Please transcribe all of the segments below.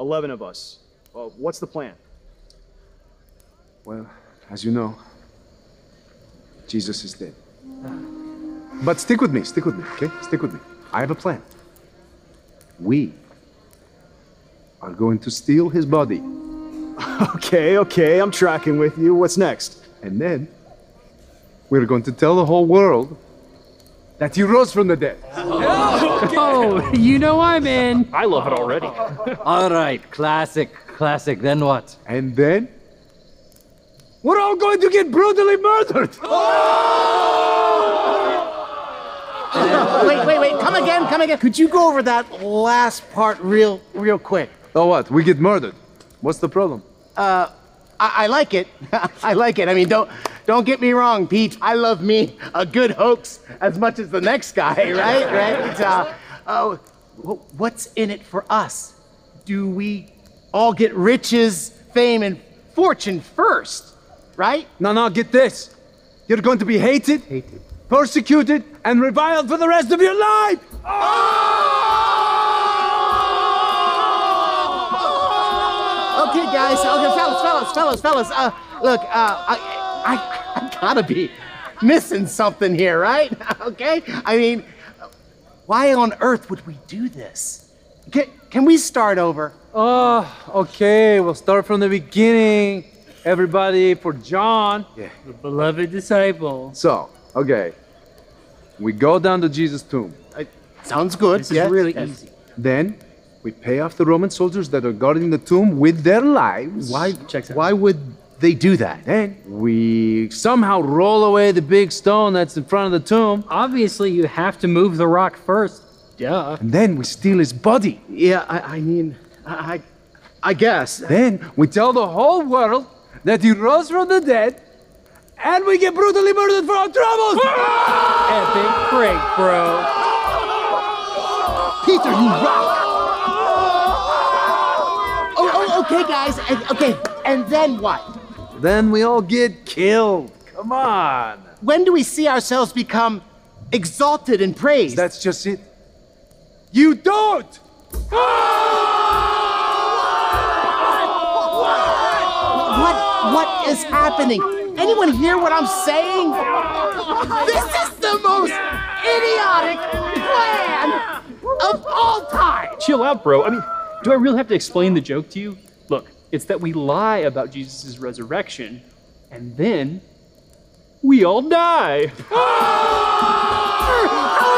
11 of us. Well, what's the plan? Well, as you know, Jesus is dead. But stick with me, stick with me, okay? Stick with me. I have a plan. We are going to steal his body. Okay, okay, I'm tracking with you. What's next? And then we're going to tell the whole world that he rose from the dead. Oh, Oh, you know I'm in. I love it already. All right, classic, classic. Then what? And then we're all going to get brutally murdered. wait, wait, wait. Come again, come again. Could you go over that last part real, real quick? Oh, what? We get murdered. What's the problem? Uh, I, I like it. I like it. I mean, don't don't get me wrong, Pete. I love me a good hoax as much as the next guy, right? Right? Uh, oh, what's in it for us? Do we all get riches, fame, and fortune first, right? No, no, get this. You're going to be hated, hated, persecuted, and reviled for the rest of your life. Okay, guys. Okay, fellas, fellas, fellas, fellas. Uh, look, uh, I, I, I gotta be missing something here, right? okay. I mean, why on earth would we do this? Can, can we start over? Oh, okay. We'll start from the beginning. Everybody for John. yeah. The beloved disciple. So, okay. We go down to Jesus' tomb. Sounds good. This is yeah. really yes. easy. Then we pay off the Roman soldiers that are guarding the tomb with their lives. Why? Checks out. Why would they do that? Then we somehow roll away the big stone that's in front of the tomb. Obviously, you have to move the rock first. Duh. And then we steal his body. Yeah, I, I mean, I, I, I guess. Then we tell the whole world that he rose from the dead. And we get brutally murdered for our troubles. Epic break, bro. Peter, you rock. Oh, oh, okay, guys. And, okay, and then what? Then we all get killed. Come on. When do we see ourselves become exalted and praised? That's just it. You don't. What what is happening? Anyone hear what I'm saying? This is the most idiotic plan of all time. Chill out, bro. I mean, do I really have to explain the joke to you? It's that we lie about Jesus' resurrection, and then we all die. How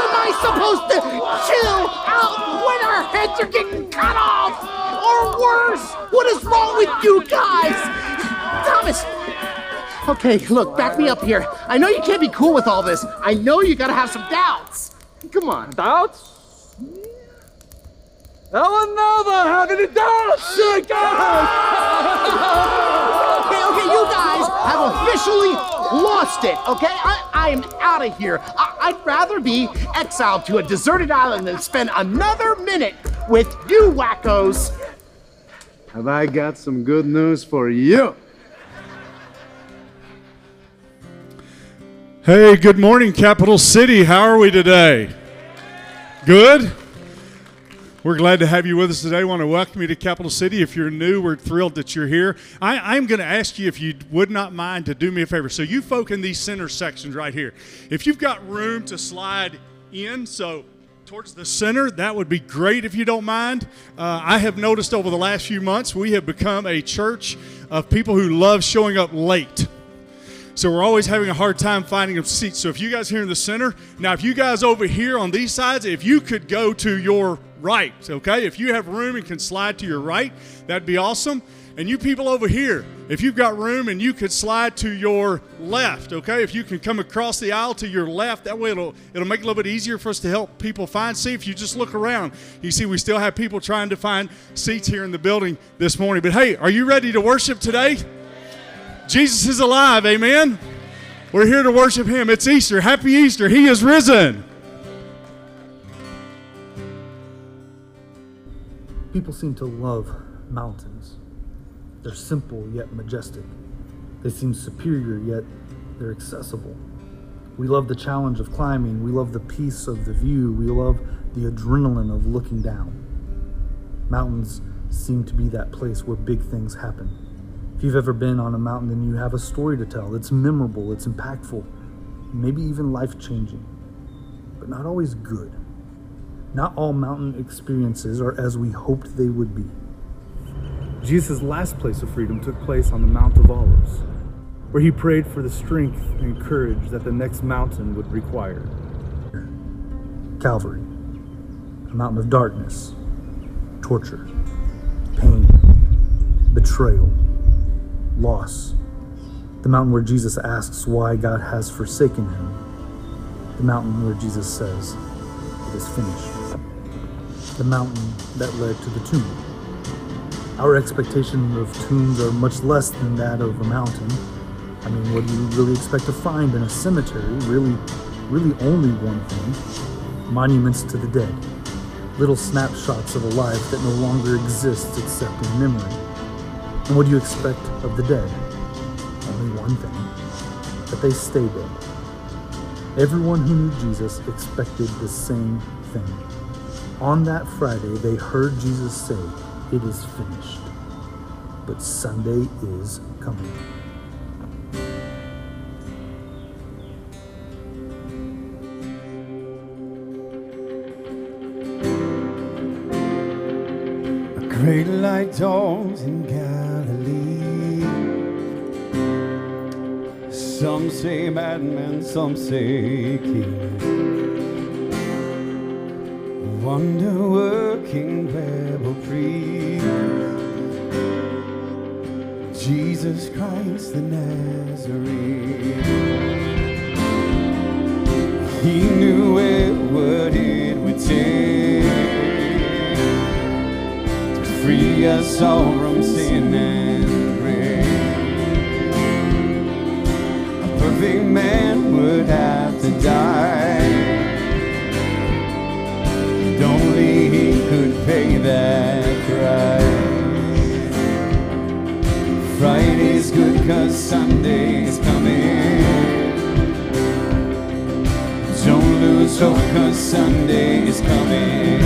am I supposed to chill out when our heads are getting cut off? Or worse, what is wrong with you guys? Thomas. Okay, look, back me up here. I know you can't be cool with all this. I know you gotta have some doubts. Come on. Doubts? Oh no, they're having a doubts. Okay, okay, you guys have officially lost it, okay? I, I am out of here. I, I'd rather be exiled to a deserted island than spend another minute with you wackos. Have I got some good news for you? Hey, good morning, Capital City. How are we today? Good? We're glad to have you with us today. I want to welcome you to Capital City. If you're new, we're thrilled that you're here. I, am going to ask you if you would not mind to do me a favor. So, you folk in these center sections right here, if you've got room to slide in, so towards the center, that would be great if you don't mind. Uh, I have noticed over the last few months, we have become a church of people who love showing up late. So we're always having a hard time finding a seat. So if you guys here in the center, now if you guys over here on these sides, if you could go to your right, okay? If you have room and can slide to your right, that'd be awesome. And you people over here, if you've got room and you could slide to your left, okay? If you can come across the aisle to your left, that way it'll it'll make it a little bit easier for us to help people find. seats. if you just look around, you see we still have people trying to find seats here in the building this morning. But hey, are you ready to worship today? Jesus is alive, amen. We're here to worship him. It's Easter. Happy Easter. He is risen. People seem to love mountains. They're simple yet majestic. They seem superior yet they're accessible. We love the challenge of climbing. We love the peace of the view. We love the adrenaline of looking down. Mountains seem to be that place where big things happen. If you've ever been on a mountain, then you have a story to tell. It's memorable, it's impactful, maybe even life changing, but not always good. Not all mountain experiences are as we hoped they would be. Jesus' last place of freedom took place on the Mount of Olives, where he prayed for the strength and courage that the next mountain would require. Calvary, a mountain of darkness, torture, pain, betrayal, loss. The mountain where Jesus asks why God has forsaken him. The mountain where Jesus says, It is finished. The mountain that led to the tomb. Our expectation of tombs are much less than that of a mountain. I mean, what do you really expect to find in a cemetery? Really, really only one thing monuments to the dead. Little snapshots of a life that no longer exists except in memory. And what do you expect of the dead? Only one thing that they stay dead. Everyone who knew Jesus expected the same thing. On that Friday, they heard Jesus say, It is finished. But Sunday is coming. A great light dawns in Some say madman, some say king. Wonder working rebel priest. Jesus Christ the Nazarene. He knew it, what it would take to free us all from sin perfect man would have to die. And only he could pay that price. Friday's good cause Sunday's coming. Don't lose hope cause Sunday is coming.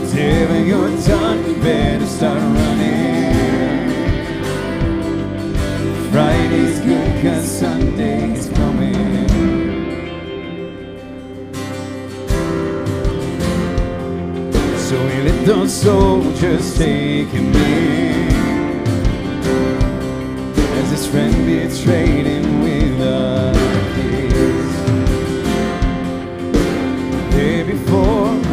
Whatever you're done, you better start running. Friday's good cause Sunday is coming. So he let the soldiers take him in As his friend betrayed him with a kiss There before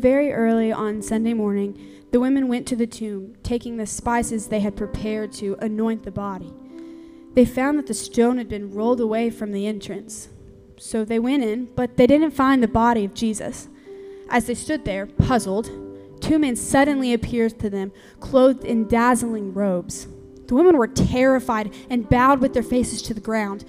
very early on Sunday morning, the women went to the tomb, taking the spices they had prepared to anoint the body. They found that the stone had been rolled away from the entrance. So they went in, but they didn't find the body of Jesus. As they stood there, puzzled, two men suddenly appeared to them, clothed in dazzling robes. The women were terrified and bowed with their faces to the ground.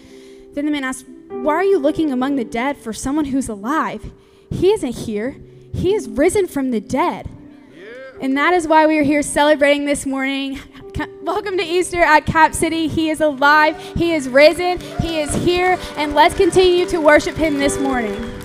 Then the men asked, Why are you looking among the dead for someone who's alive? He isn't here. He is risen from the dead. And that is why we are here celebrating this morning. Welcome to Easter at Cap City. He is alive, He is risen, He is here, and let's continue to worship Him this morning.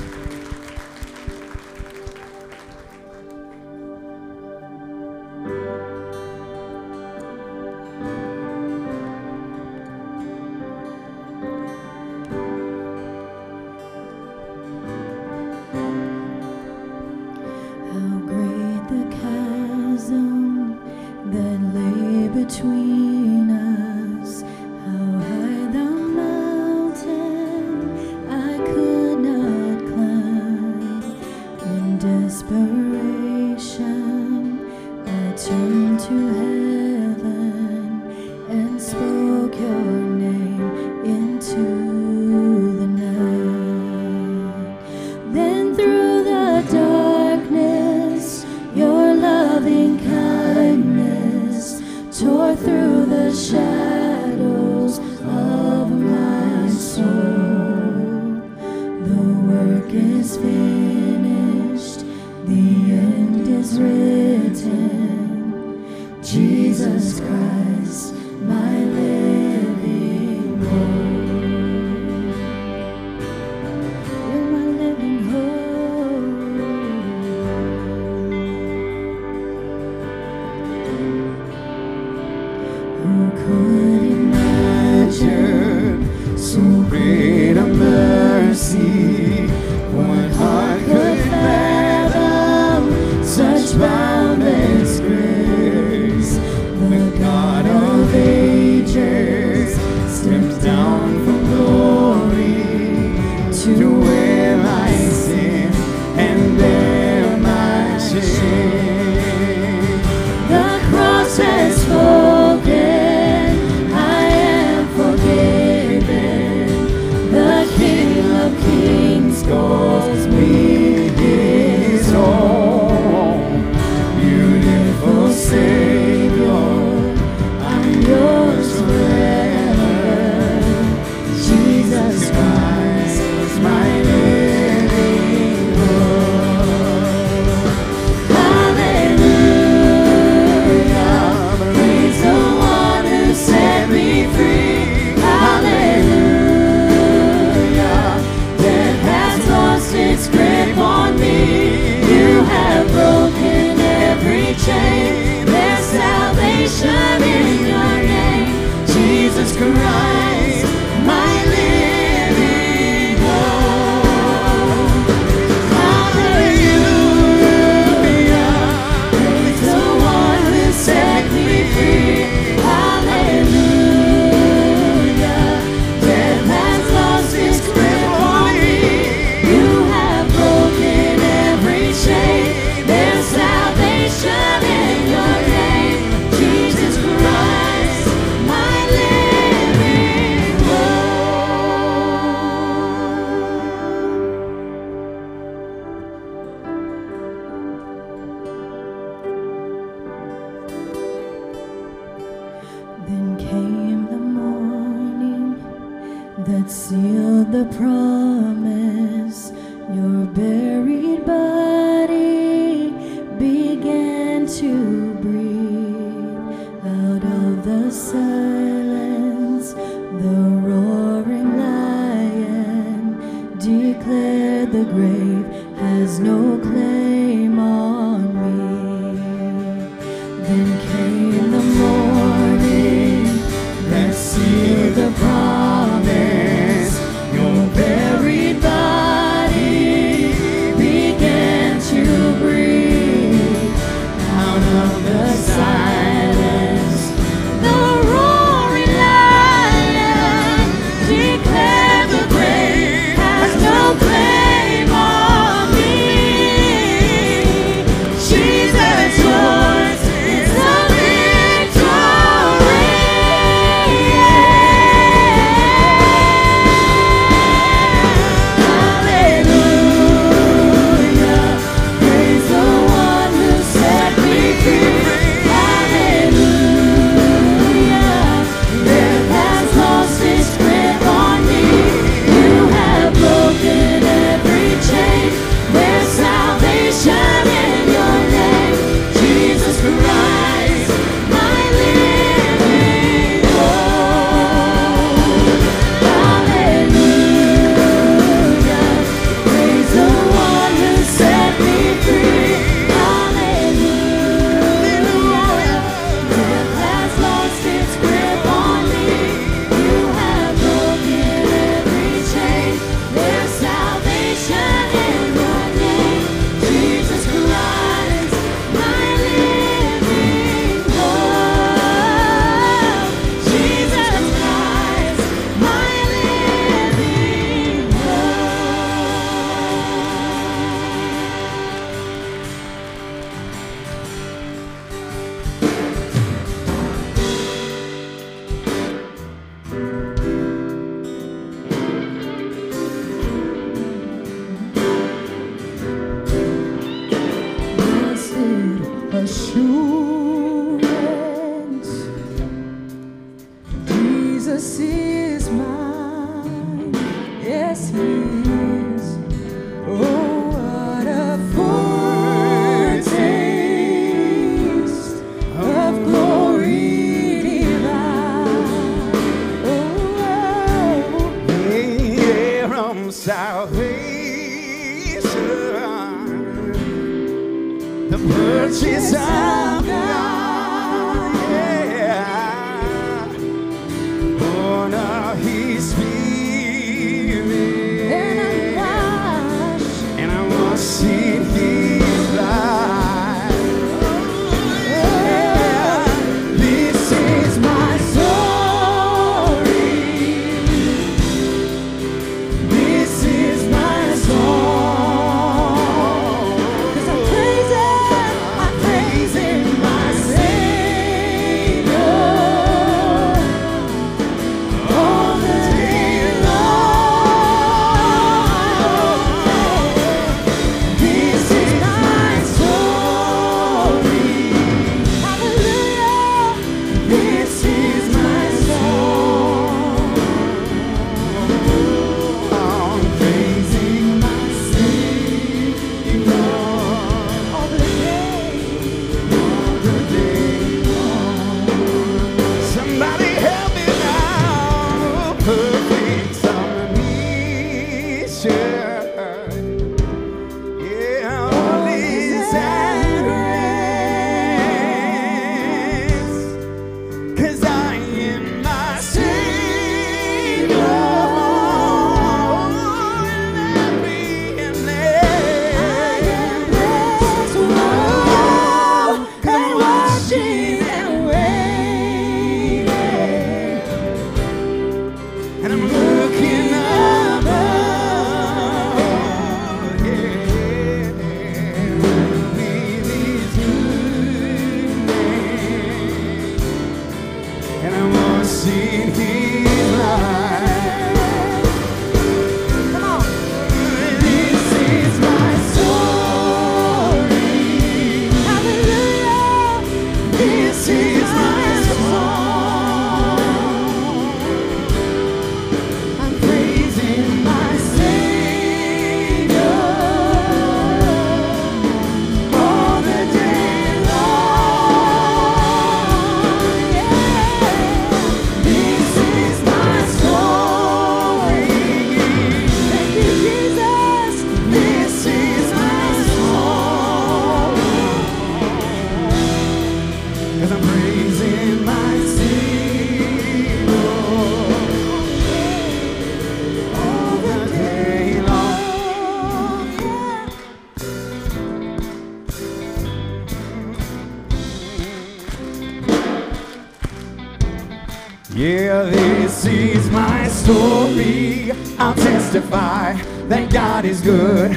Testify that God is good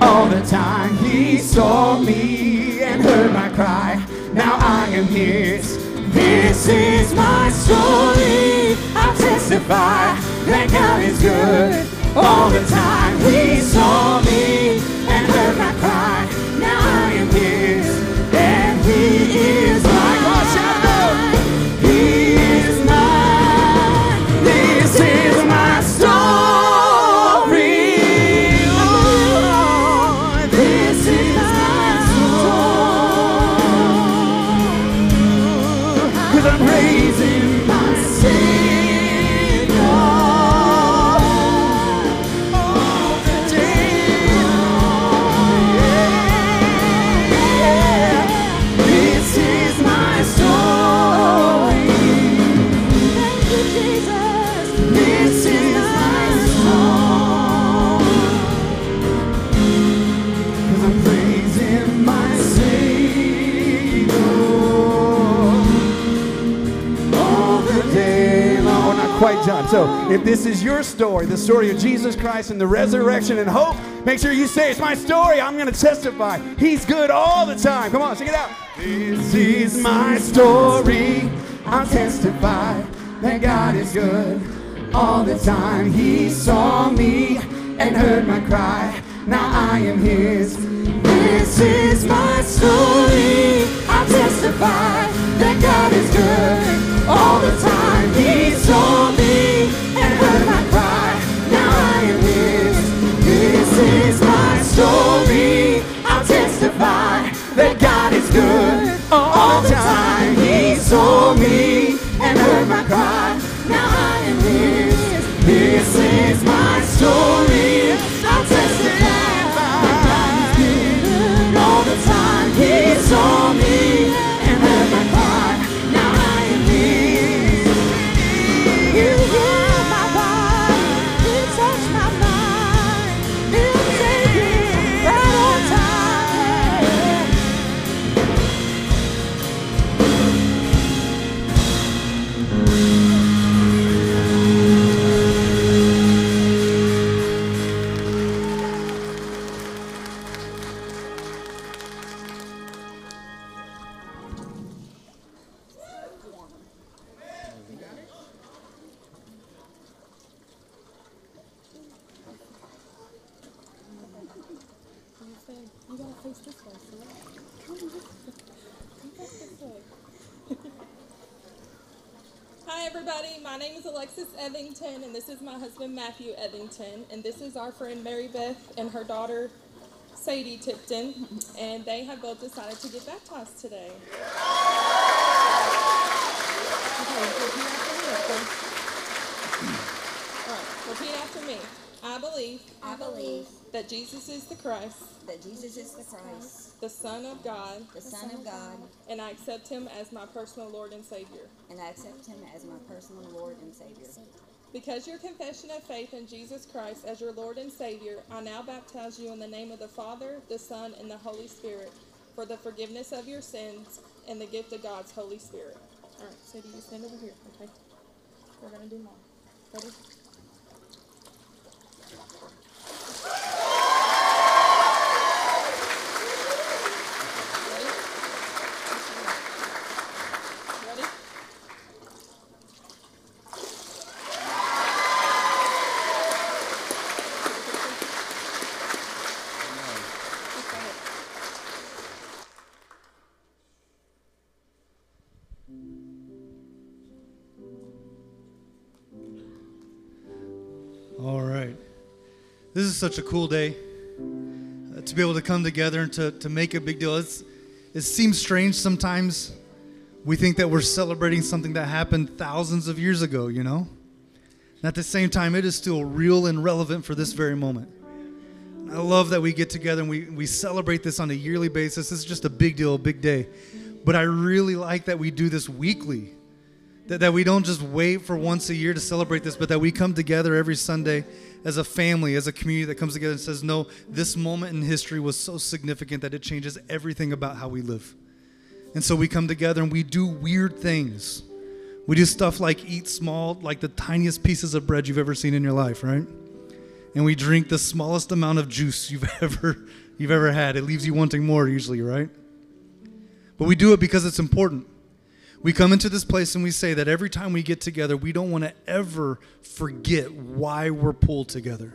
all the time. He saw me and heard my cry. Now I am His. This is my story. I'll testify that God is good all the time. He saw me So, if this is your story, the story of Jesus Christ and the resurrection and hope, make sure you say, It's my story. I'm going to testify. He's good all the time. Come on, sing it out. This is my story. I'll testify that God is good all the time. He saw me and heard my cry. Now I am His. This is my story. I testify that God is good all the time. He saw good all the time. He saw me and heard my cry. Now I am his. This is my story. I'll testify. My God is good all the time. He saw me. Husband Matthew Evington, and this is our friend Mary Beth and her daughter Sadie Tipton, and they have both decided to get baptized today. All right, repeat after me. I believe. I believe that Jesus is the Christ. that Jesus is the Christ, the Son of God, the Son of God, and I accept him as my personal Lord and Savior. and I accept him as my personal Lord and Savior. Because your confession of faith in Jesus Christ as your Lord and Savior, I now baptize you in the name of the Father, the Son, and the Holy Spirit for the forgiveness of your sins and the gift of God's Holy Spirit. All right, so do you stand over here, okay? We're going to do more. Ready? Such a cool day uh, to be able to come together and to, to make a big deal. It's, it seems strange sometimes. We think that we're celebrating something that happened thousands of years ago, you know? And at the same time, it is still real and relevant for this very moment. I love that we get together and we, we celebrate this on a yearly basis. This is just a big deal, a big day. But I really like that we do this weekly. That, that we don't just wait for once a year to celebrate this, but that we come together every Sunday as a family, as a community that comes together and says, no, this moment in history was so significant that it changes everything about how we live. And so we come together and we do weird things. We do stuff like eat small, like the tiniest pieces of bread you've ever seen in your life, right? And we drink the smallest amount of juice you've ever you've ever had. It leaves you wanting more usually, right? But we do it because it's important. We come into this place and we say that every time we get together, we don't want to ever forget why we're pulled together.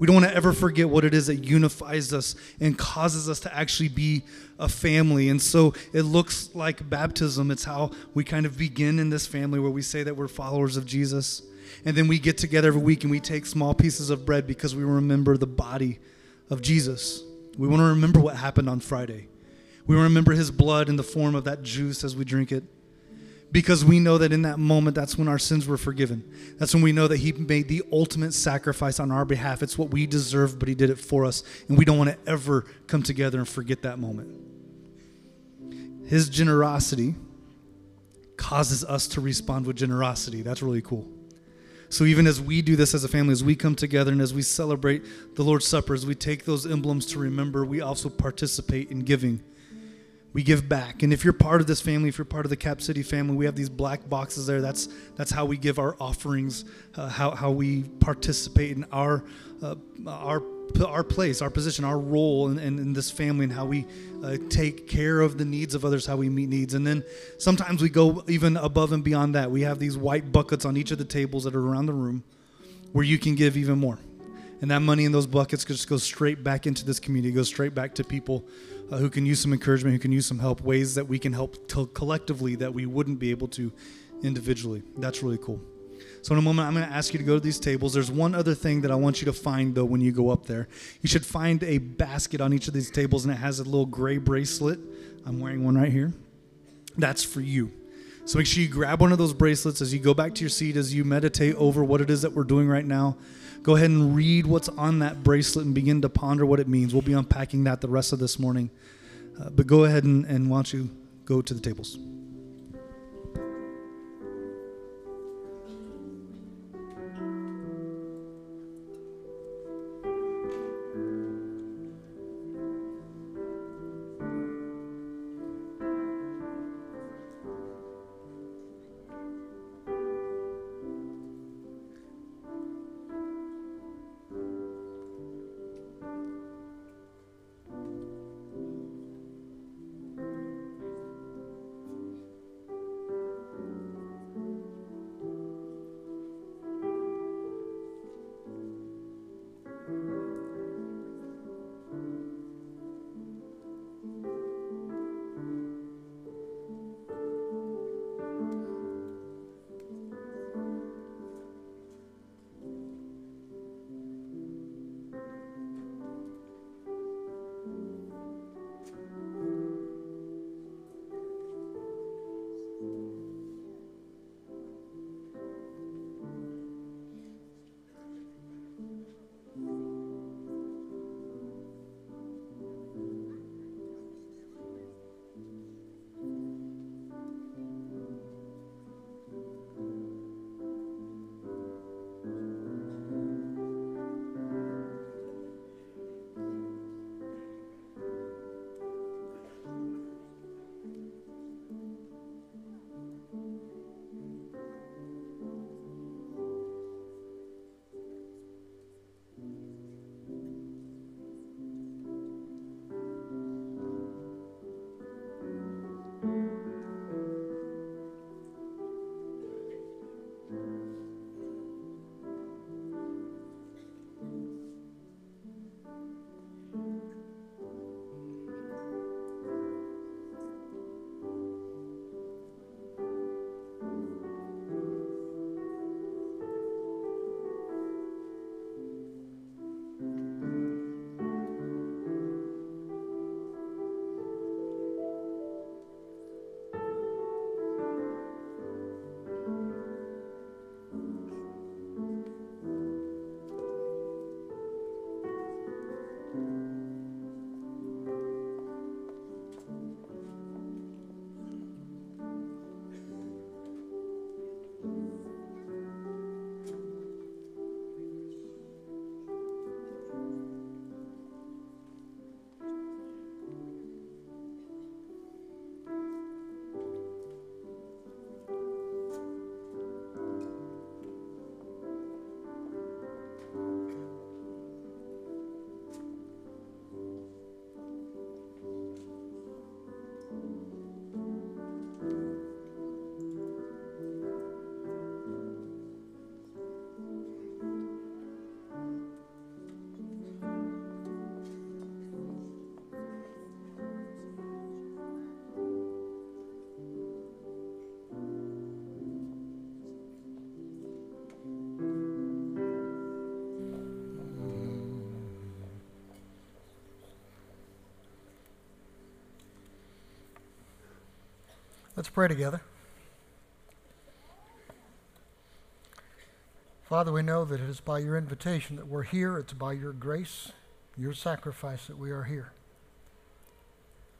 We don't want to ever forget what it is that unifies us and causes us to actually be a family. And so it looks like baptism. It's how we kind of begin in this family where we say that we're followers of Jesus. And then we get together every week and we take small pieces of bread because we remember the body of Jesus. We want to remember what happened on Friday. We remember his blood in the form of that juice as we drink it because we know that in that moment that's when our sins were forgiven. That's when we know that he made the ultimate sacrifice on our behalf. It's what we deserve but he did it for us. And we don't want to ever come together and forget that moment. His generosity causes us to respond with generosity. That's really cool. So even as we do this as a family as we come together and as we celebrate the lord's supper as we take those emblems to remember we also participate in giving we give back. And if you're part of this family if you're part of the cap city family we have these black boxes there. That's that's how we give our offerings uh, how, how we participate in our uh, our our place our position our role in, in, in this family and how we uh, take care of the needs of others how we meet needs. And then sometimes we go even above and beyond that. We have these white buckets on each of the tables that are around the room where you can give even more. And that money in those buckets just goes straight back into this community. Goes straight back to people uh, who can use some encouragement, who can use some help, ways that we can help to collectively that we wouldn't be able to individually. That's really cool. So, in a moment, I'm going to ask you to go to these tables. There's one other thing that I want you to find, though, when you go up there. You should find a basket on each of these tables, and it has a little gray bracelet. I'm wearing one right here. That's for you. So, make sure you grab one of those bracelets as you go back to your seat, as you meditate over what it is that we're doing right now. Go ahead and read what's on that bracelet and begin to ponder what it means. We'll be unpacking that the rest of this morning. Uh, but go ahead and, and why don't you go to the tables? Let's pray together. Father, we know that it is by your invitation that we're here. It's by your grace, your sacrifice that we are here.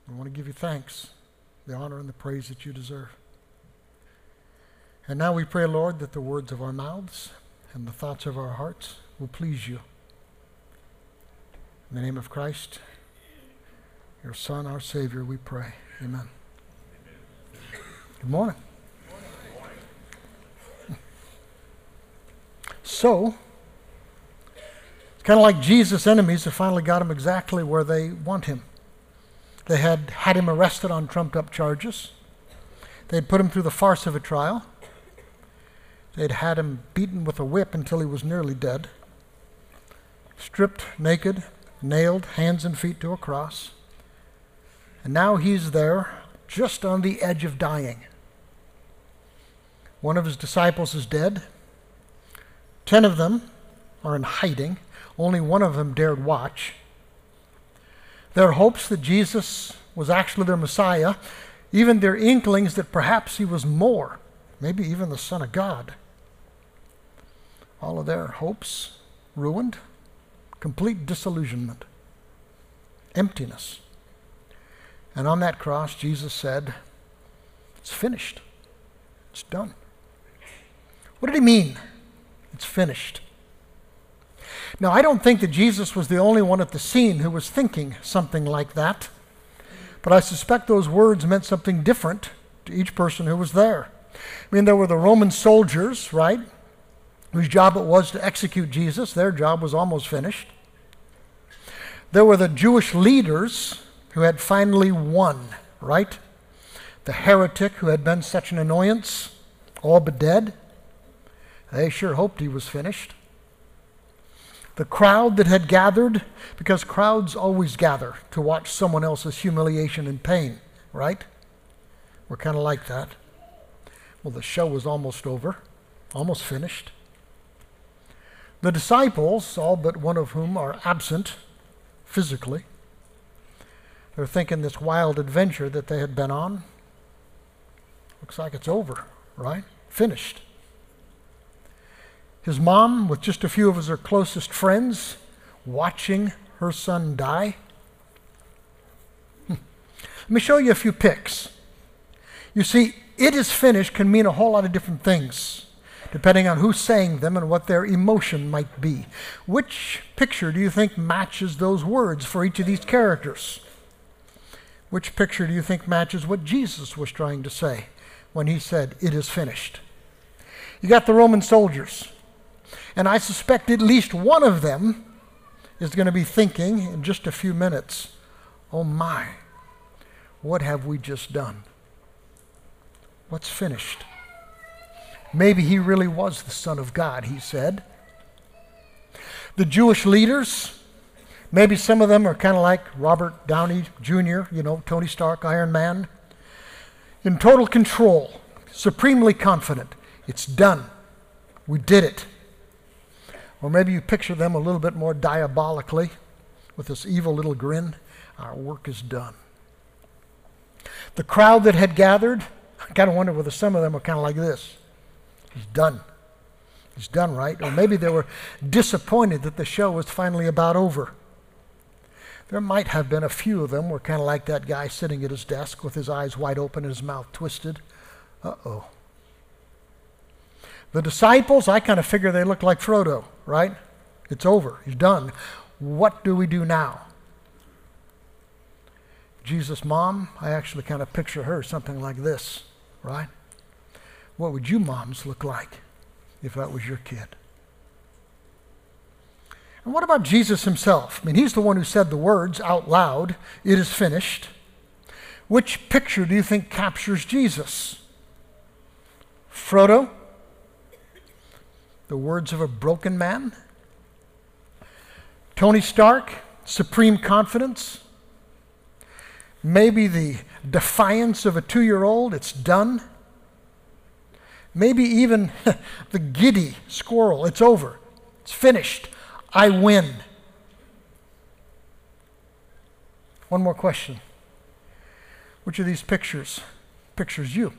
We want to give you thanks, the honor and the praise that you deserve. And now we pray, Lord, that the words of our mouths and the thoughts of our hearts will please you. In the name of Christ, your Son, our Savior, we pray. Amen. Good morning. So, it's kind of like Jesus' enemies have finally got him exactly where they want him. They had had him arrested on trumped up charges. They had put him through the farce of a trial. They'd had him beaten with a whip until he was nearly dead, stripped naked, nailed hands and feet to a cross. And now he's there, just on the edge of dying. One of his disciples is dead. Ten of them are in hiding. Only one of them dared watch. Their hopes that Jesus was actually their Messiah, even their inklings that perhaps he was more, maybe even the Son of God. All of their hopes ruined, complete disillusionment, emptiness. And on that cross, Jesus said, It's finished. It's done. What did he mean? It's finished. Now, I don't think that Jesus was the only one at the scene who was thinking something like that, but I suspect those words meant something different to each person who was there. I mean, there were the Roman soldiers, right, whose job it was to execute Jesus. Their job was almost finished. There were the Jewish leaders who had finally won, right? The heretic who had been such an annoyance, all but dead. They sure hoped he was finished. The crowd that had gathered, because crowds always gather to watch someone else's humiliation and pain, right? We're kind of like that. Well, the show was almost over, almost finished. The disciples, all but one of whom are absent physically, they're thinking this wild adventure that they had been on looks like it's over, right? Finished. His mom, with just a few of her closest friends, watching her son die. Hmm. Let me show you a few pics. You see, it is finished can mean a whole lot of different things, depending on who's saying them and what their emotion might be. Which picture do you think matches those words for each of these characters? Which picture do you think matches what Jesus was trying to say when he said, It is finished? You got the Roman soldiers. And I suspect at least one of them is going to be thinking in just a few minutes, oh my, what have we just done? What's finished? Maybe he really was the Son of God, he said. The Jewish leaders, maybe some of them are kind of like Robert Downey Jr., you know, Tony Stark, Iron Man, in total control, supremely confident. It's done. We did it. Or maybe you picture them a little bit more diabolically with this evil little grin. Our work is done. The crowd that had gathered, I kind of wonder whether some of them were kind of like this. He's done. He's done, right? Or maybe they were disappointed that the show was finally about over. There might have been a few of them were kind of like that guy sitting at his desk with his eyes wide open and his mouth twisted. Uh oh. The disciples, I kind of figure they look like Frodo, right? It's over. He's done. What do we do now? Jesus' mom, I actually kind of picture her something like this, right? What would you moms look like if that was your kid? And what about Jesus himself? I mean, he's the one who said the words out loud, it is finished. Which picture do you think captures Jesus? Frodo? The words of a broken man? Tony Stark? Supreme confidence? Maybe the defiance of a two year old, it's done. Maybe even the giddy squirrel, it's over, it's finished, I win. One more question. Which of these pictures pictures you.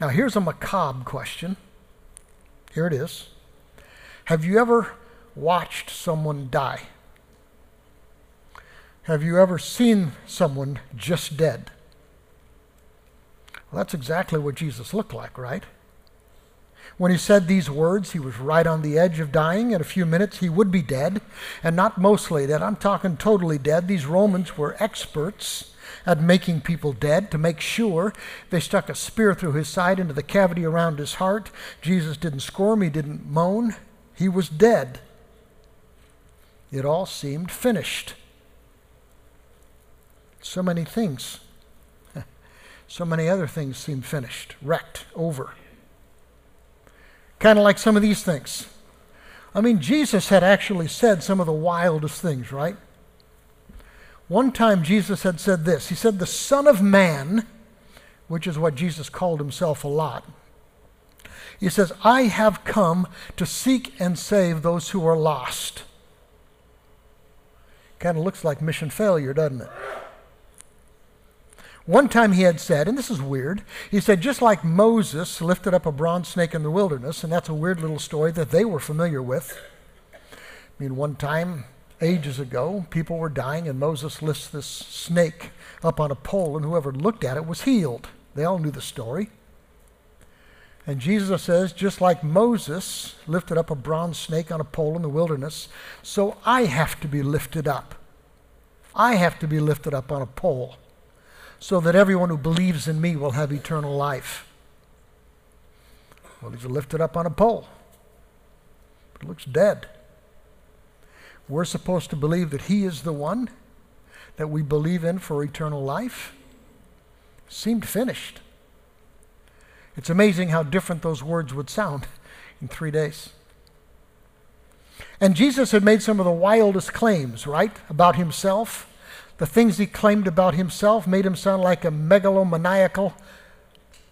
Now, here's a macabre question. Here it is. Have you ever watched someone die? Have you ever seen someone just dead? Well, that's exactly what Jesus looked like, right? When he said these words, he was right on the edge of dying. In a few minutes, he would be dead, and not mostly dead. I'm talking totally dead. These Romans were experts at making people dead. To make sure, they stuck a spear through his side into the cavity around his heart. Jesus didn't squirm, he didn't moan. He was dead. It all seemed finished. So many things, so many other things seemed finished, wrecked, over. Kind of like some of these things. I mean, Jesus had actually said some of the wildest things, right? One time Jesus had said this He said, The Son of Man, which is what Jesus called himself a lot, he says, I have come to seek and save those who are lost. Kind of looks like mission failure, doesn't it? One time he had said, and this is weird, he said, just like Moses lifted up a bronze snake in the wilderness, and that's a weird little story that they were familiar with. I mean, one time, ages ago, people were dying, and Moses lifts this snake up on a pole, and whoever looked at it was healed. They all knew the story. And Jesus says, just like Moses lifted up a bronze snake on a pole in the wilderness, so I have to be lifted up. I have to be lifted up on a pole so that everyone who believes in me will have eternal life. Well, he's lifted up on a pole. It looks dead. We're supposed to believe that he is the one that we believe in for eternal life. Seemed finished. It's amazing how different those words would sound in three days. And Jesus had made some of the wildest claims, right, about himself the things he claimed about himself made him sound like a megalomaniacal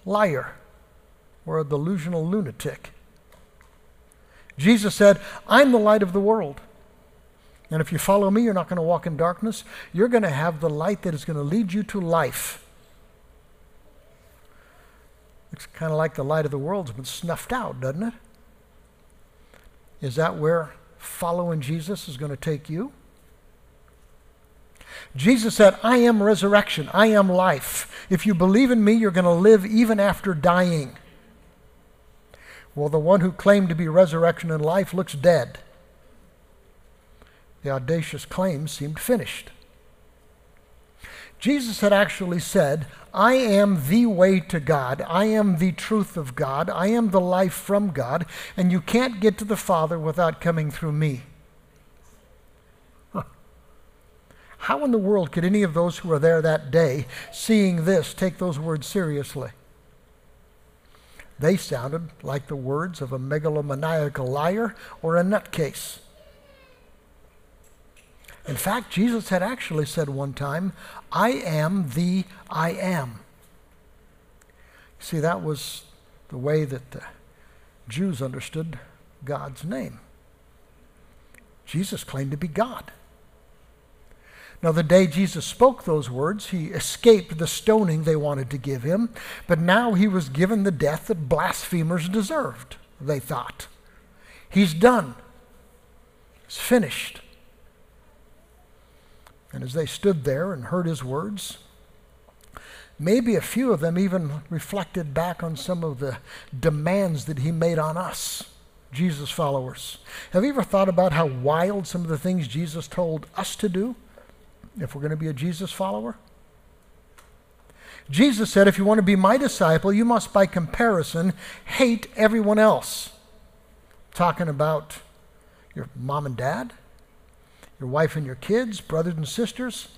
liar or a delusional lunatic. Jesus said, I'm the light of the world. And if you follow me, you're not going to walk in darkness. You're going to have the light that is going to lead you to life. It's kind of like the light of the world's been snuffed out, doesn't it? Is that where following Jesus is going to take you? Jesus said, I am resurrection. I am life. If you believe in me, you're going to live even after dying. Well, the one who claimed to be resurrection and life looks dead. The audacious claim seemed finished. Jesus had actually said, I am the way to God. I am the truth of God. I am the life from God. And you can't get to the Father without coming through me. How in the world could any of those who were there that day, seeing this, take those words seriously? They sounded like the words of a megalomaniacal liar or a nutcase. In fact, Jesus had actually said one time, I am the I am. See, that was the way that the Jews understood God's name. Jesus claimed to be God. Now, the day Jesus spoke those words, he escaped the stoning they wanted to give him, but now he was given the death that blasphemers deserved, they thought. He's done, it's finished. And as they stood there and heard his words, maybe a few of them even reflected back on some of the demands that he made on us. Jesus followers. Have you ever thought about how wild some of the things Jesus told us to do? if we're going to be a Jesus follower? Jesus said, if you want to be my disciple, you must, by comparison, hate everyone else. Talking about your mom and dad, your wife and your kids, brothers and sisters,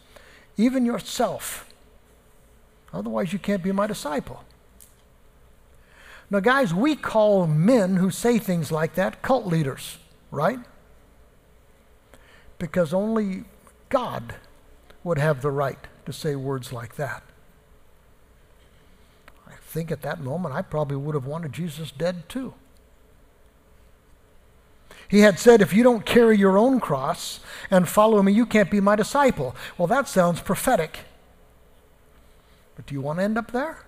even yourself. Otherwise, you can't be my disciple. Now, guys, we call men who say things like that cult leaders, right? Because only God would have the right to say words like that. I think at that moment I probably would have wanted Jesus dead too. He had said, If you don't carry your own cross and follow me, you can't be my disciple. Well, that sounds prophetic. But do you want to end up there?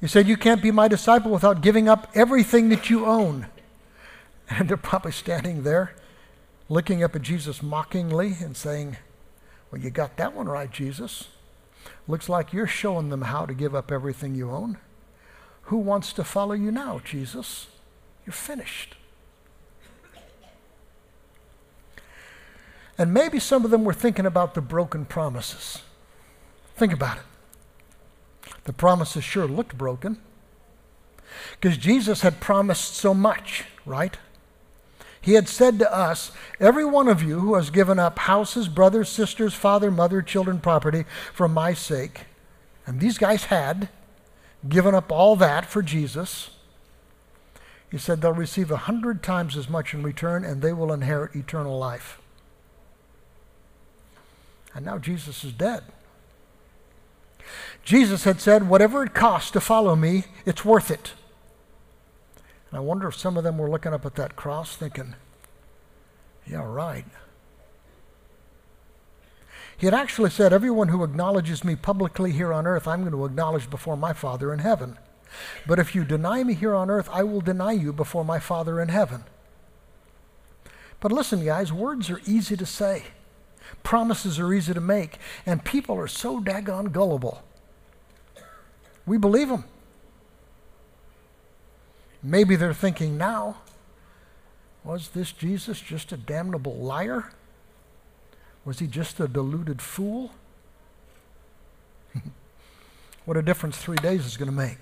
He said, You can't be my disciple without giving up everything that you own. And they're probably standing there looking up at Jesus mockingly and saying, Well, you got that one right, Jesus. Looks like you're showing them how to give up everything you own. Who wants to follow you now, Jesus? You're finished. And maybe some of them were thinking about the broken promises. Think about it. The promises sure looked broken because Jesus had promised so much, right? He had said to us, Every one of you who has given up houses, brothers, sisters, father, mother, children, property for my sake, and these guys had given up all that for Jesus, he said they'll receive a hundred times as much in return and they will inherit eternal life. And now Jesus is dead. Jesus had said, Whatever it costs to follow me, it's worth it. And I wonder if some of them were looking up at that cross thinking, yeah, right. He had actually said, Everyone who acknowledges me publicly here on earth, I'm going to acknowledge before my Father in heaven. But if you deny me here on earth, I will deny you before my Father in heaven. But listen, guys, words are easy to say, promises are easy to make, and people are so daggone gullible. We believe them. Maybe they're thinking now, was this Jesus just a damnable liar? Was he just a deluded fool? what a difference three days is going to make.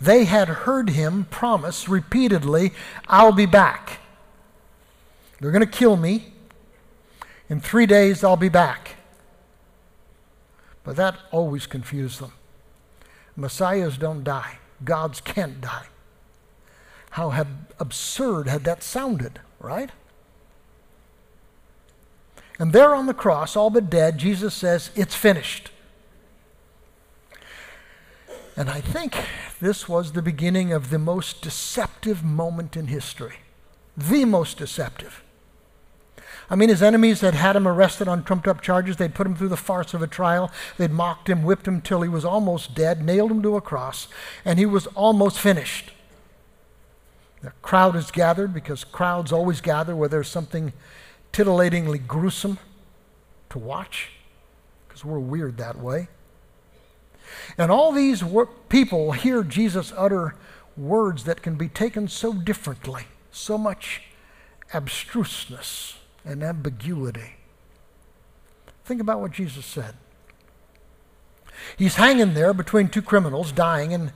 They had heard him promise repeatedly, I'll be back. They're going to kill me. In three days, I'll be back. But that always confused them. Messiahs don't die. Gods can't die. How had absurd had that sounded, right? And there on the cross, all but dead, Jesus says, It's finished. And I think this was the beginning of the most deceptive moment in history. The most deceptive. I mean, his enemies had had him arrested on trumped up charges. They'd put him through the farce of a trial. They'd mocked him, whipped him till he was almost dead, nailed him to a cross, and he was almost finished. The crowd is gathered because crowds always gather where there's something titillatingly gruesome to watch, because we're weird that way. And all these people hear Jesus utter words that can be taken so differently, so much abstruseness and ambiguity. Think about what Jesus said. He's hanging there between two criminals, dying, and,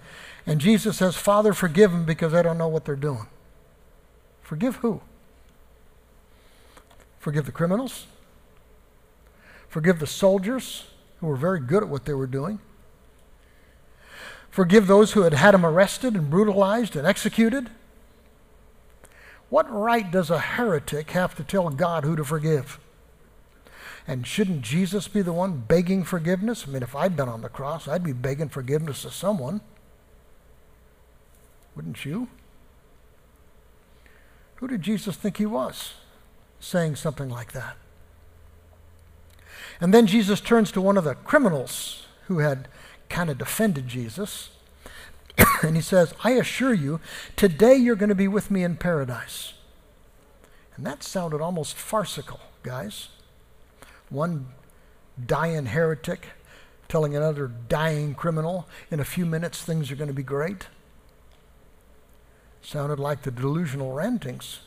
and Jesus says, Father, forgive them because they don't know what they're doing. Forgive who? Forgive the criminals? Forgive the soldiers who were very good at what they were doing? Forgive those who had had him arrested and brutalized and executed? What right does a heretic have to tell God who to forgive? And shouldn't Jesus be the one begging forgiveness? I mean, if I'd been on the cross, I'd be begging forgiveness of someone. Wouldn't you? Who did Jesus think he was saying something like that? And then Jesus turns to one of the criminals who had kind of defended Jesus. and he says, I assure you, today you're going to be with me in paradise. And that sounded almost farcical, guys. One dying heretic telling another dying criminal, in a few minutes things are going to be great. Sounded like the delusional rantings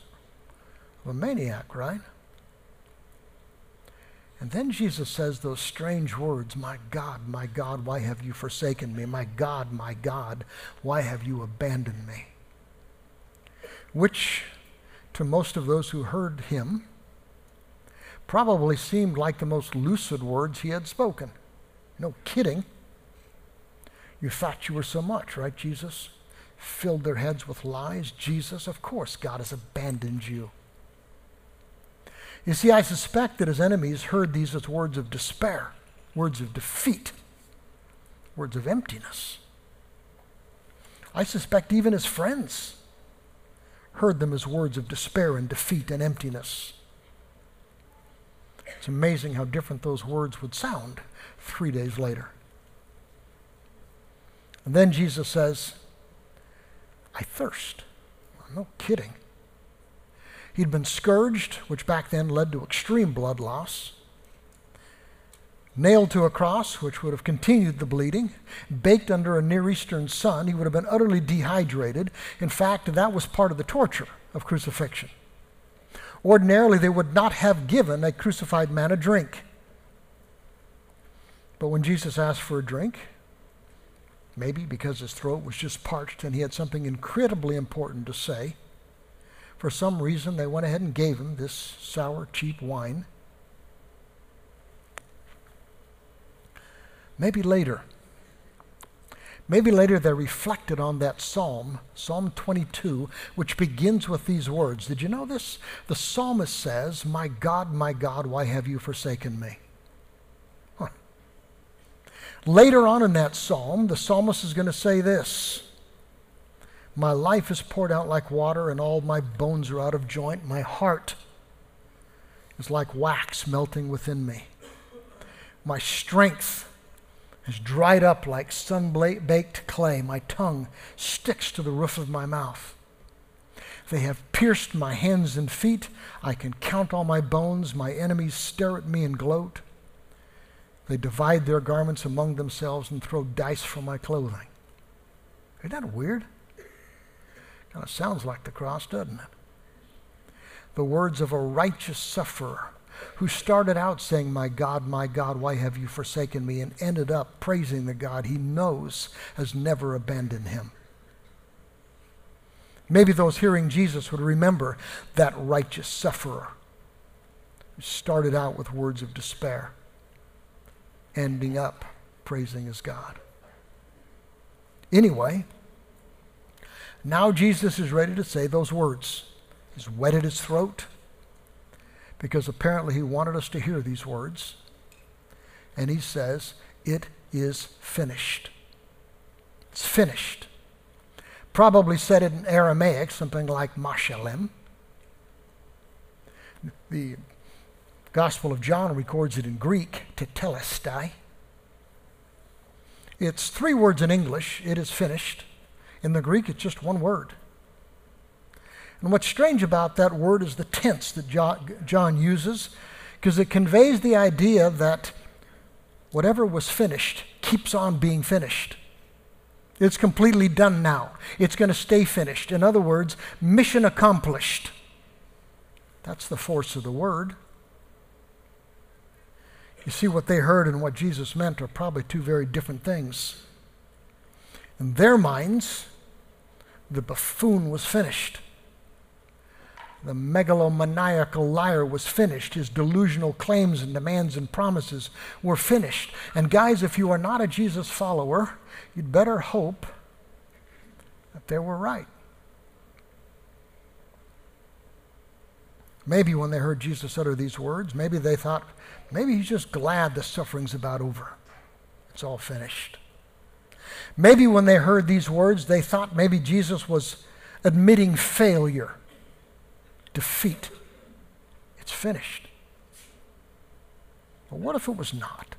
of a maniac, right? And then Jesus says those strange words My God, my God, why have you forsaken me? My God, my God, why have you abandoned me? Which, to most of those who heard him, probably seemed like the most lucid words he had spoken. No kidding. You thought you were so much, right, Jesus? Filled their heads with lies. Jesus, of course, God has abandoned you. You see, I suspect that his enemies heard these as words of despair, words of defeat, words of emptiness. I suspect even his friends heard them as words of despair and defeat and emptiness. It's amazing how different those words would sound three days later. And then Jesus says, I thirst. No kidding. He'd been scourged, which back then led to extreme blood loss, nailed to a cross, which would have continued the bleeding, baked under a Near Eastern sun. He would have been utterly dehydrated. In fact, that was part of the torture of crucifixion. Ordinarily, they would not have given a crucified man a drink. But when Jesus asked for a drink, maybe because his throat was just parched and he had something incredibly important to say, for some reason they went ahead and gave him this sour, cheap wine. Maybe later. Maybe later they reflected on that psalm, Psalm 22, which begins with these words. Did you know this? The psalmist says, My God, my God, why have you forsaken me? Huh. Later on in that psalm, the psalmist is going to say this My life is poured out like water, and all my bones are out of joint. My heart is like wax melting within me. My strength is dried up like sun baked clay. My tongue sticks to the roof of my mouth. They have pierced my hands and feet. I can count all my bones. My enemies stare at me and gloat. They divide their garments among themselves and throw dice for my clothing. Isn't that weird? Kind of sounds like the cross, doesn't it? The words of a righteous sufferer who started out saying, My God, my God, why have you forsaken me? and ended up praising the God he knows has never abandoned him. Maybe those hearing Jesus would remember that righteous sufferer who started out with words of despair, ending up praising his God. Anyway, now Jesus is ready to say those words. He's wetted his throat because apparently he wanted us to hear these words. And he says, It is finished. It's finished. Probably said it in Aramaic, something like Mashalem. The Gospel of John records it in Greek, tetelestai. It's three words in English, it is finished. In the Greek, it's just one word. And what's strange about that word is the tense that John uses, because it conveys the idea that whatever was finished keeps on being finished. It's completely done now. It's going to stay finished. In other words, mission accomplished. That's the force of the word. You see, what they heard and what Jesus meant are probably two very different things. In their minds, the buffoon was finished. The megalomaniacal liar was finished. His delusional claims and demands and promises were finished. And, guys, if you are not a Jesus follower, you'd better hope that they were right. Maybe when they heard Jesus utter these words, maybe they thought, maybe he's just glad the suffering's about over. It's all finished. Maybe when they heard these words, they thought maybe Jesus was admitting failure defeat. It's finished. But what if it was not?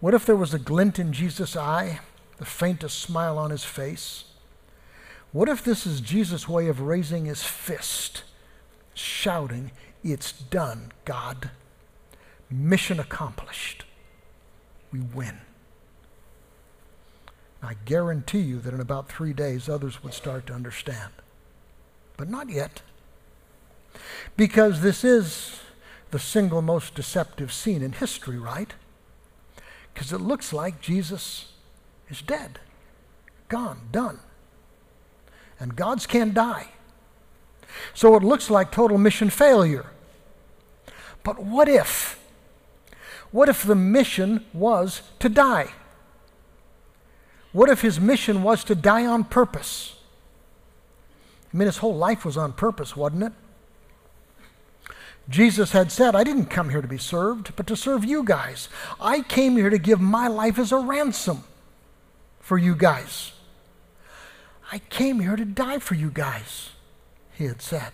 What if there was a glint in Jesus' eye, the faintest smile on his face? What if this is Jesus' way of raising his fist, shouting, It's done, God. Mission accomplished. We win. I guarantee you that in about three days, others would start to understand but not yet. Because this is the single most deceptive scene in history, right? Because it looks like Jesus is dead, gone, done. And gods can't die. So it looks like total mission failure. But what if? What if the mission was to die? What if his mission was to die on purpose? I mean, his whole life was on purpose, wasn't it? Jesus had said, I didn't come here to be served, but to serve you guys. I came here to give my life as a ransom for you guys. I came here to die for you guys, he had said.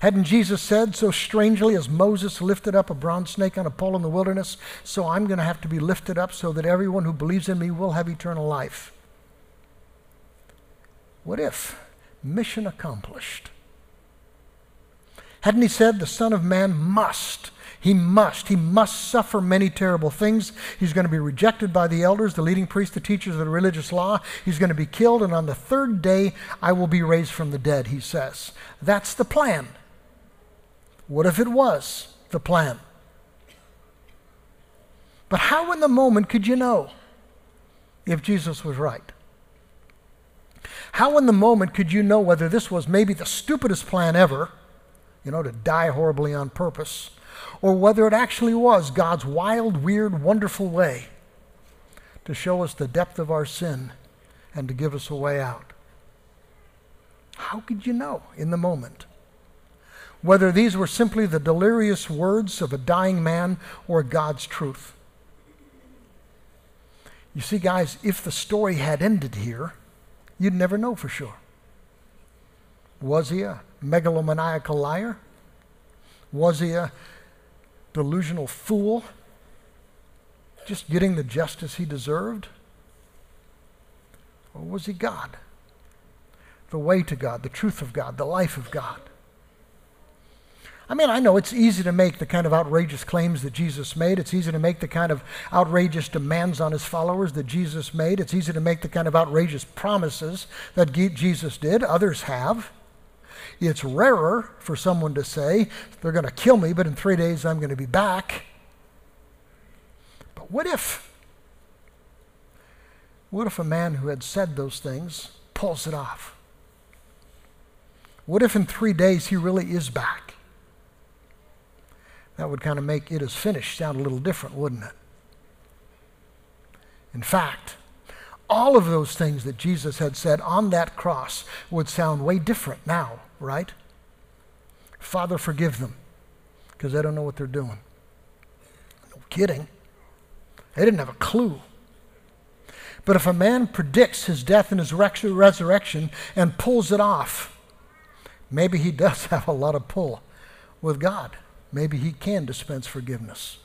Hadn't Jesus said so strangely as Moses lifted up a bronze snake on a pole in the wilderness, so I'm going to have to be lifted up so that everyone who believes in me will have eternal life? What if? Mission accomplished. Hadn't he said the Son of Man must? He must. He must suffer many terrible things. He's going to be rejected by the elders, the leading priests, the teachers of the religious law. He's going to be killed, and on the third day I will be raised from the dead, he says. That's the plan. What if it was the plan? But how in the moment could you know if Jesus was right? How in the moment could you know whether this was maybe the stupidest plan ever, you know, to die horribly on purpose, or whether it actually was God's wild, weird, wonderful way to show us the depth of our sin and to give us a way out? How could you know in the moment? Whether these were simply the delirious words of a dying man or God's truth. You see, guys, if the story had ended here, you'd never know for sure. Was he a megalomaniacal liar? Was he a delusional fool? Just getting the justice he deserved? Or was he God? The way to God, the truth of God, the life of God? I mean, I know it's easy to make the kind of outrageous claims that Jesus made. It's easy to make the kind of outrageous demands on his followers that Jesus made. It's easy to make the kind of outrageous promises that Jesus did. Others have. It's rarer for someone to say, they're going to kill me, but in three days I'm going to be back. But what if? What if a man who had said those things pulls it off? What if in three days he really is back? That would kind of make it is finished sound a little different, wouldn't it? In fact, all of those things that Jesus had said on that cross would sound way different now, right? Father, forgive them because they don't know what they're doing. No kidding. They didn't have a clue. But if a man predicts his death and his resurrection and pulls it off, maybe he does have a lot of pull with God maybe he can dispense forgiveness.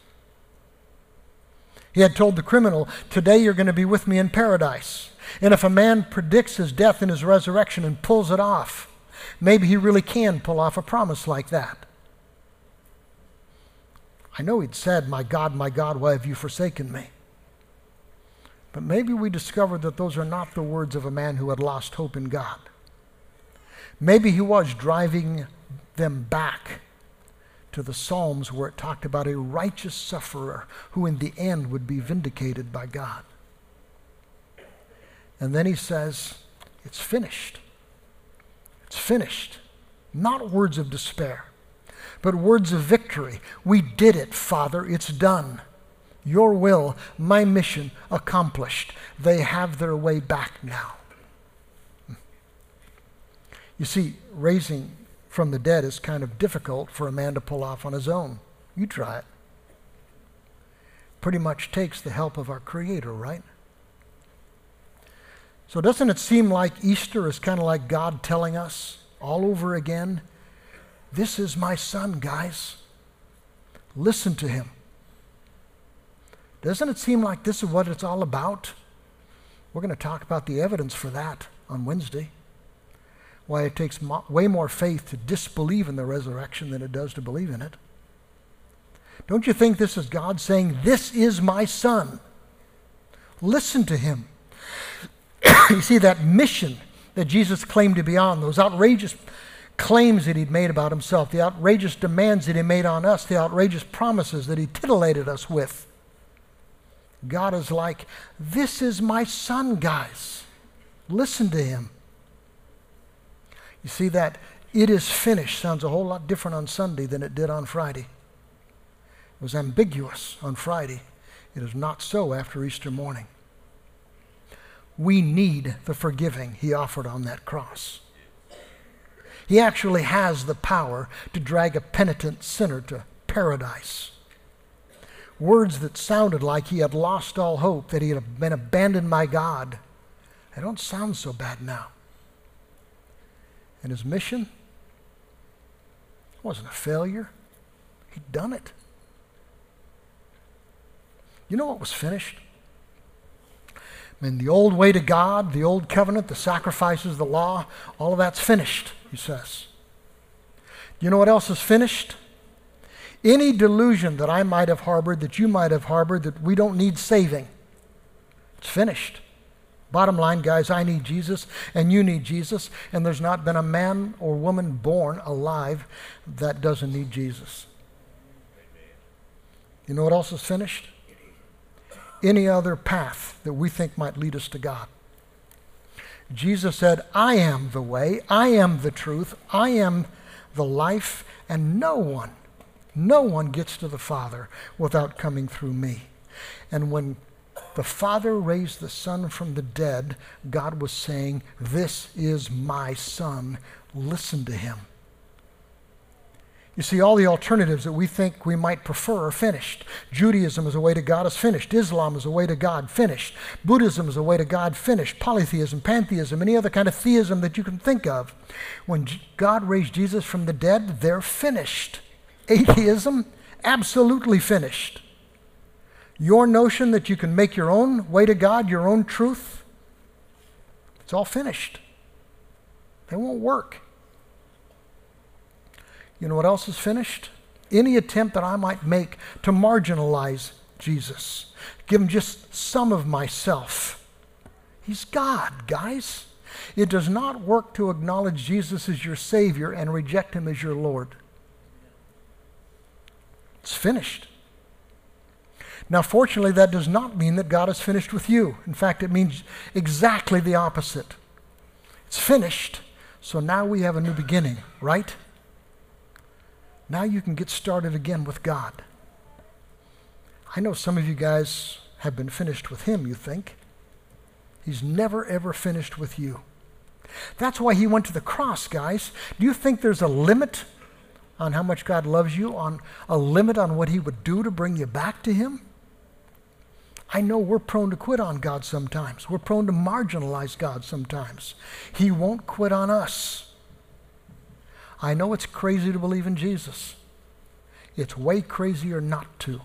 He had told the criminal, Today you're going to be with me in paradise. And if a man predicts his death and his resurrection and pulls it off, maybe he really can pull off a promise like that. I know he'd said, My God, my God, why have you forsaken me? But maybe we discovered that those are not the words of a man who had lost hope in God. Maybe he was driving them back to the Psalms where it talked about a righteous sufferer who in the end would be vindicated by God. And then he says, It's finished. It's finished. Not words of despair, but words of victory. We did it, Father. It's done. Your will, my mission accomplished. They have their way back now. You see, raising from the dead is kind of difficult for a man to pull off on his own. You try it. Pretty much takes the help of our Creator, right? So, doesn't it seem like Easter is kind of like God telling us all over again, This is my son, guys. Listen to him. Doesn't it seem like this is what it's all about? We're going to talk about the evidence for that on Wednesday why it takes mo- way more faith to disbelieve in the resurrection than it does to believe in it. Don't you think this is God saying, This is my son? Listen to him. you see, that mission that Jesus claimed to be on, those outrageous claims that he'd made about himself, the outrageous demands that he made on us, the outrageous promises that he titillated us with. God is like, This is my son, guys. Listen to him. You see that it is finished sounds a whole lot different on Sunday than it did on Friday. It was ambiguous on Friday. It is not so after Easter morning. We need the forgiving he offered on that cross. He actually has the power to drag a penitent sinner to paradise. Words that sounded like he had lost all hope, that he had been abandoned by God, they don't sound so bad now. And his mission? wasn't a failure. He'd done it. You know what was finished? I mean, the old way to God, the old covenant, the sacrifices, the law, all of that's finished, he says. You know what else is finished? Any delusion that I might have harbored, that you might have harbored, that we don't need saving, it's finished. Bottom line, guys, I need Jesus and you need Jesus, and there's not been a man or woman born alive that doesn't need Jesus. You know what else is finished? Any other path that we think might lead us to God. Jesus said, I am the way, I am the truth, I am the life, and no one, no one gets to the Father without coming through me. And when the Father raised the Son from the dead, God was saying, This is my Son. Listen to him. You see, all the alternatives that we think we might prefer are finished. Judaism is a way to God is finished. Islam is a way to God finished. Buddhism is a way to God finished. Polytheism, pantheism, any other kind of theism that you can think of. When God raised Jesus from the dead, they're finished. Atheism, absolutely finished. Your notion that you can make your own way to God, your own truth, it's all finished. They won't work. You know what else is finished? Any attempt that I might make to marginalize Jesus, give him just some of myself. He's God, guys. It does not work to acknowledge Jesus as your Savior and reject him as your Lord. It's finished. Now, fortunately, that does not mean that God is finished with you. In fact, it means exactly the opposite. It's finished, so now we have a new beginning, right? Now you can get started again with God. I know some of you guys have been finished with Him, you think. He's never, ever finished with you. That's why He went to the cross, guys. Do you think there's a limit on how much God loves you, on a limit on what He would do to bring you back to Him? I know we're prone to quit on God sometimes. We're prone to marginalize God sometimes. He won't quit on us. I know it's crazy to believe in Jesus. It's way crazier not to.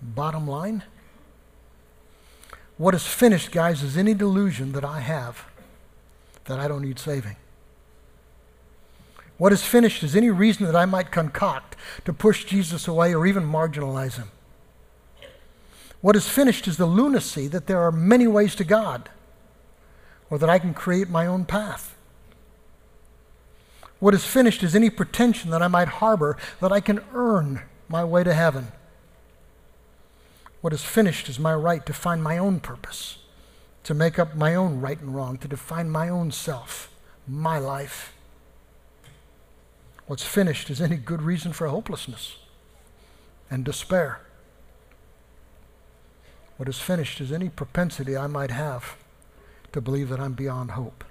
Bottom line what is finished, guys, is any delusion that I have that I don't need saving. What is finished is any reason that I might concoct to push Jesus away or even marginalize him. What is finished is the lunacy that there are many ways to God, or that I can create my own path. What is finished is any pretension that I might harbor that I can earn my way to heaven. What is finished is my right to find my own purpose, to make up my own right and wrong, to define my own self, my life. What's finished is any good reason for hopelessness and despair. What is finished is any propensity I might have to believe that I'm beyond hope.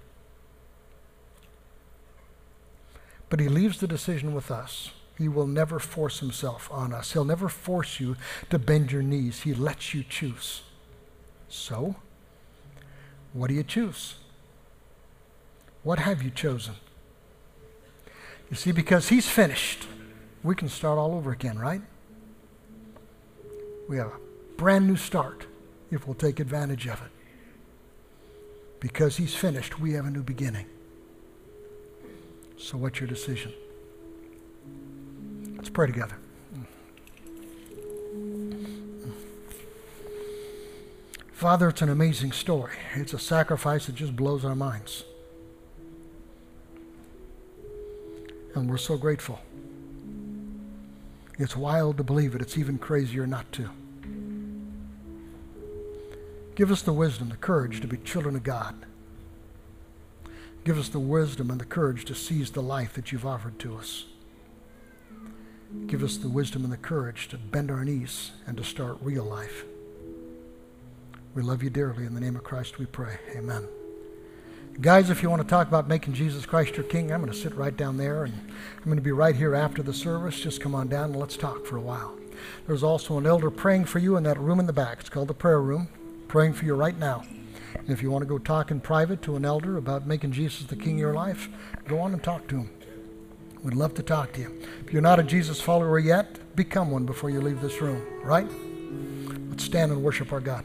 But he leaves the decision with us. He will never force himself on us. He'll never force you to bend your knees. He lets you choose. So, what do you choose? What have you chosen? You see, because he's finished, we can start all over again, right? We have a brand new start if we'll take advantage of it. Because he's finished, we have a new beginning. So, what's your decision? Let's pray together. Father, it's an amazing story. It's a sacrifice that just blows our minds. And we're so grateful. It's wild to believe it. It's even crazier not to. Give us the wisdom, the courage to be children of God. Give us the wisdom and the courage to seize the life that you've offered to us. Give us the wisdom and the courage to bend our knees and to start real life. We love you dearly. In the name of Christ we pray. Amen. Guys, if you want to talk about making Jesus Christ your King, I'm going to sit right down there and I'm going to be right here after the service. Just come on down and let's talk for a while. There's also an elder praying for you in that room in the back. It's called the prayer room, praying for you right now. And if you want to go talk in private to an elder about making Jesus the King of your life, go on and talk to him. We'd love to talk to you. If you're not a Jesus follower yet, become one before you leave this room, right? Let's stand and worship our God.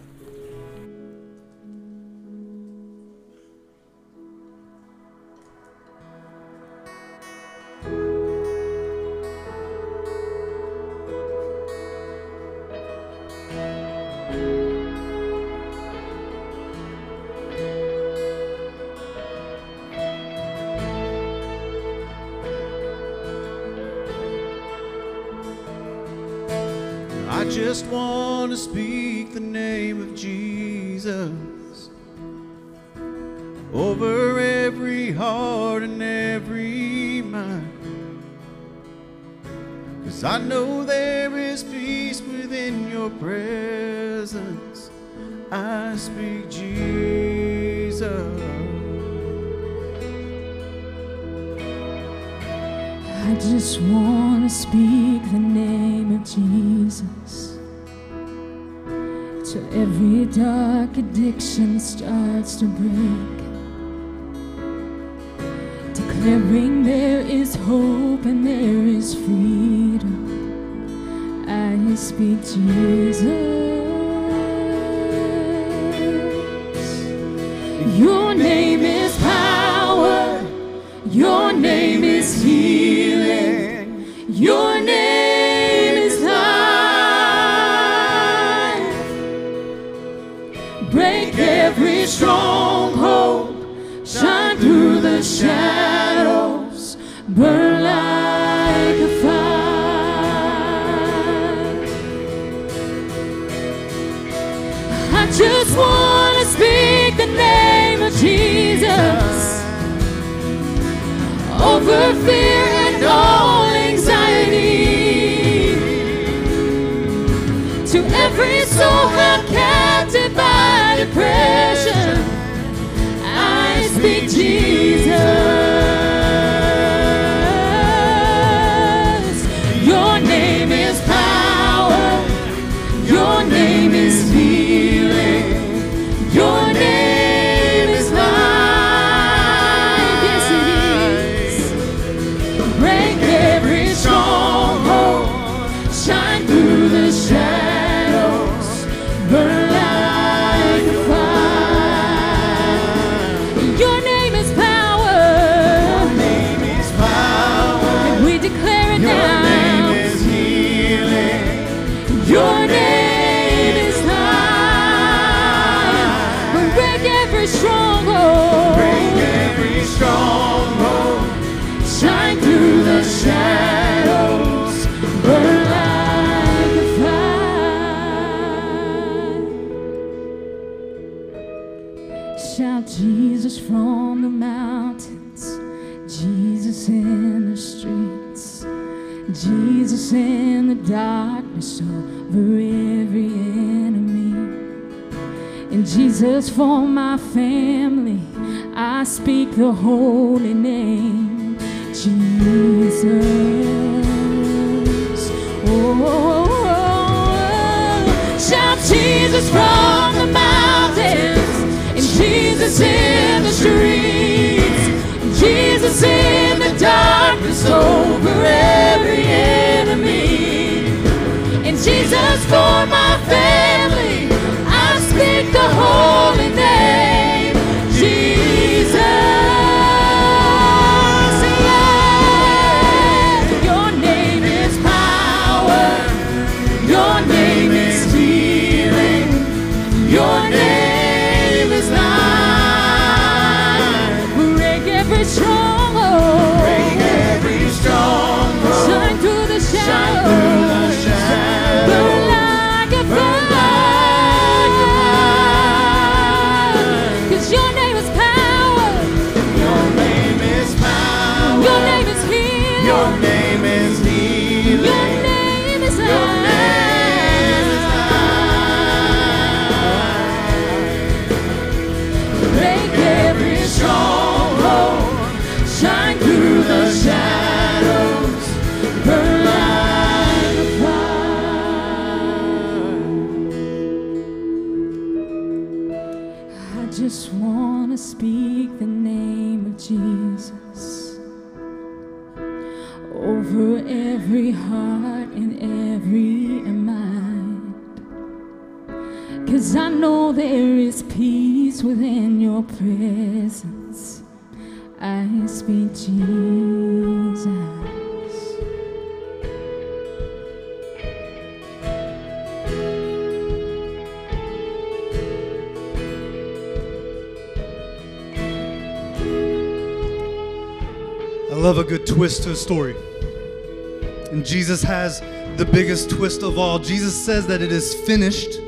The holy love a good twist to a story. And Jesus has the biggest twist of all. Jesus says that it is finished,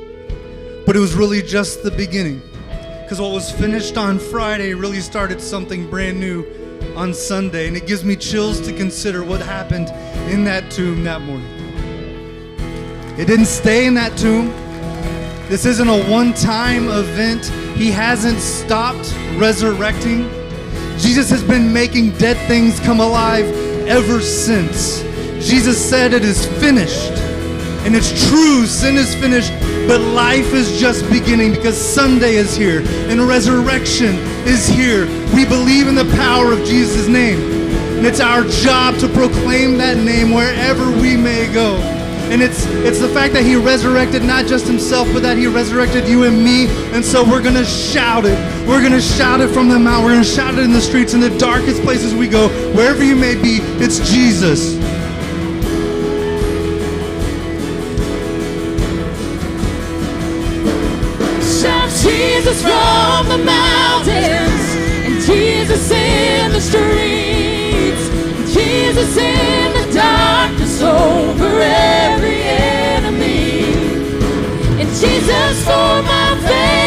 but it was really just the beginning. Because what was finished on Friday really started something brand new on Sunday. And it gives me chills to consider what happened in that tomb that morning. It didn't stay in that tomb. This isn't a one time event. He hasn't stopped resurrecting. Jesus has been making dead things come alive ever since. Jesus said it is finished. And it's true, sin is finished, but life is just beginning because Sunday is here and resurrection is here. We believe in the power of Jesus' name. And it's our job to proclaim that name wherever we may go. And it's it's the fact that he resurrected not just himself, but that he resurrected you and me. And so we're gonna shout it. We're gonna shout it from the mountain. We're gonna shout it in the streets, in the darkest places we go, wherever you may be. It's Jesus. Shout Jesus from the mountains, and Jesus in the streets, and Jesus in the darkness over every enemy, and Jesus for my family.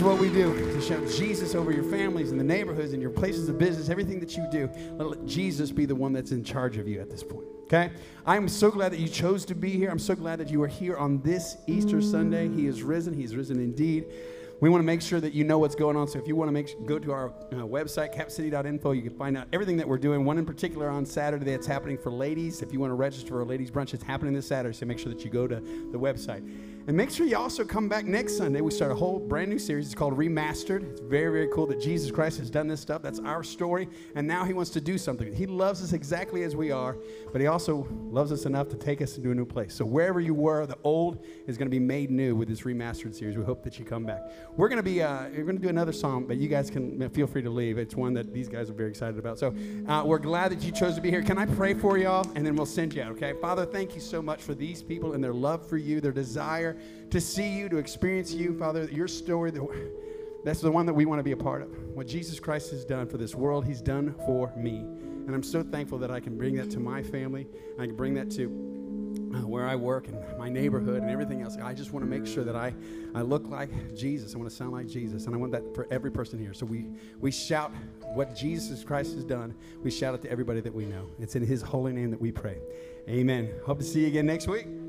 Man. And that is what we do to show Jesus over your families and the neighborhoods and your places of business, everything that you do. Let, let Jesus be the one that's in charge of you at this point. Okay? I'm so glad that you chose to be here. I'm so glad that you are here on this Easter Sunday. He is risen. He's risen indeed. We want to make sure that you know what's going on. So if you want to make go to our uh, website, capcity.info, you can find out everything that we're doing. One in particular on Saturday that's happening for ladies. If you want to register for a ladies brunch, it's happening this Saturday. So make sure that you go to the website. And make sure you also come back next Sunday. We start a whole brand new series. It's called Remastered. It's very, very cool that Jesus Christ has done this stuff. That's our story. And now he wants to do something. He loves us exactly as we are, but he also loves us enough to take us into a new place. So wherever you were, the old is going to be made new with this remastered series. We hope that you come back. We're going to be, uh, we're going to do another song, but you guys can feel free to leave. It's one that these guys are very excited about. So uh, we're glad that you chose to be here. Can I pray for y'all? And then we'll send you out, okay? Father, thank you so much for these people and their love for you, their desire to see you, to experience you, Father, your story, that's the one that we want to be a part of. What Jesus Christ has done for this world, He's done for me. And I'm so thankful that I can bring that to my family. I can bring that to uh, where I work and my neighborhood and everything else. I just want to make sure that I, I look like Jesus. I want to sound like Jesus. And I want that for every person here. So we, we shout what Jesus Christ has done. We shout it to everybody that we know. It's in His holy name that we pray. Amen. Hope to see you again next week.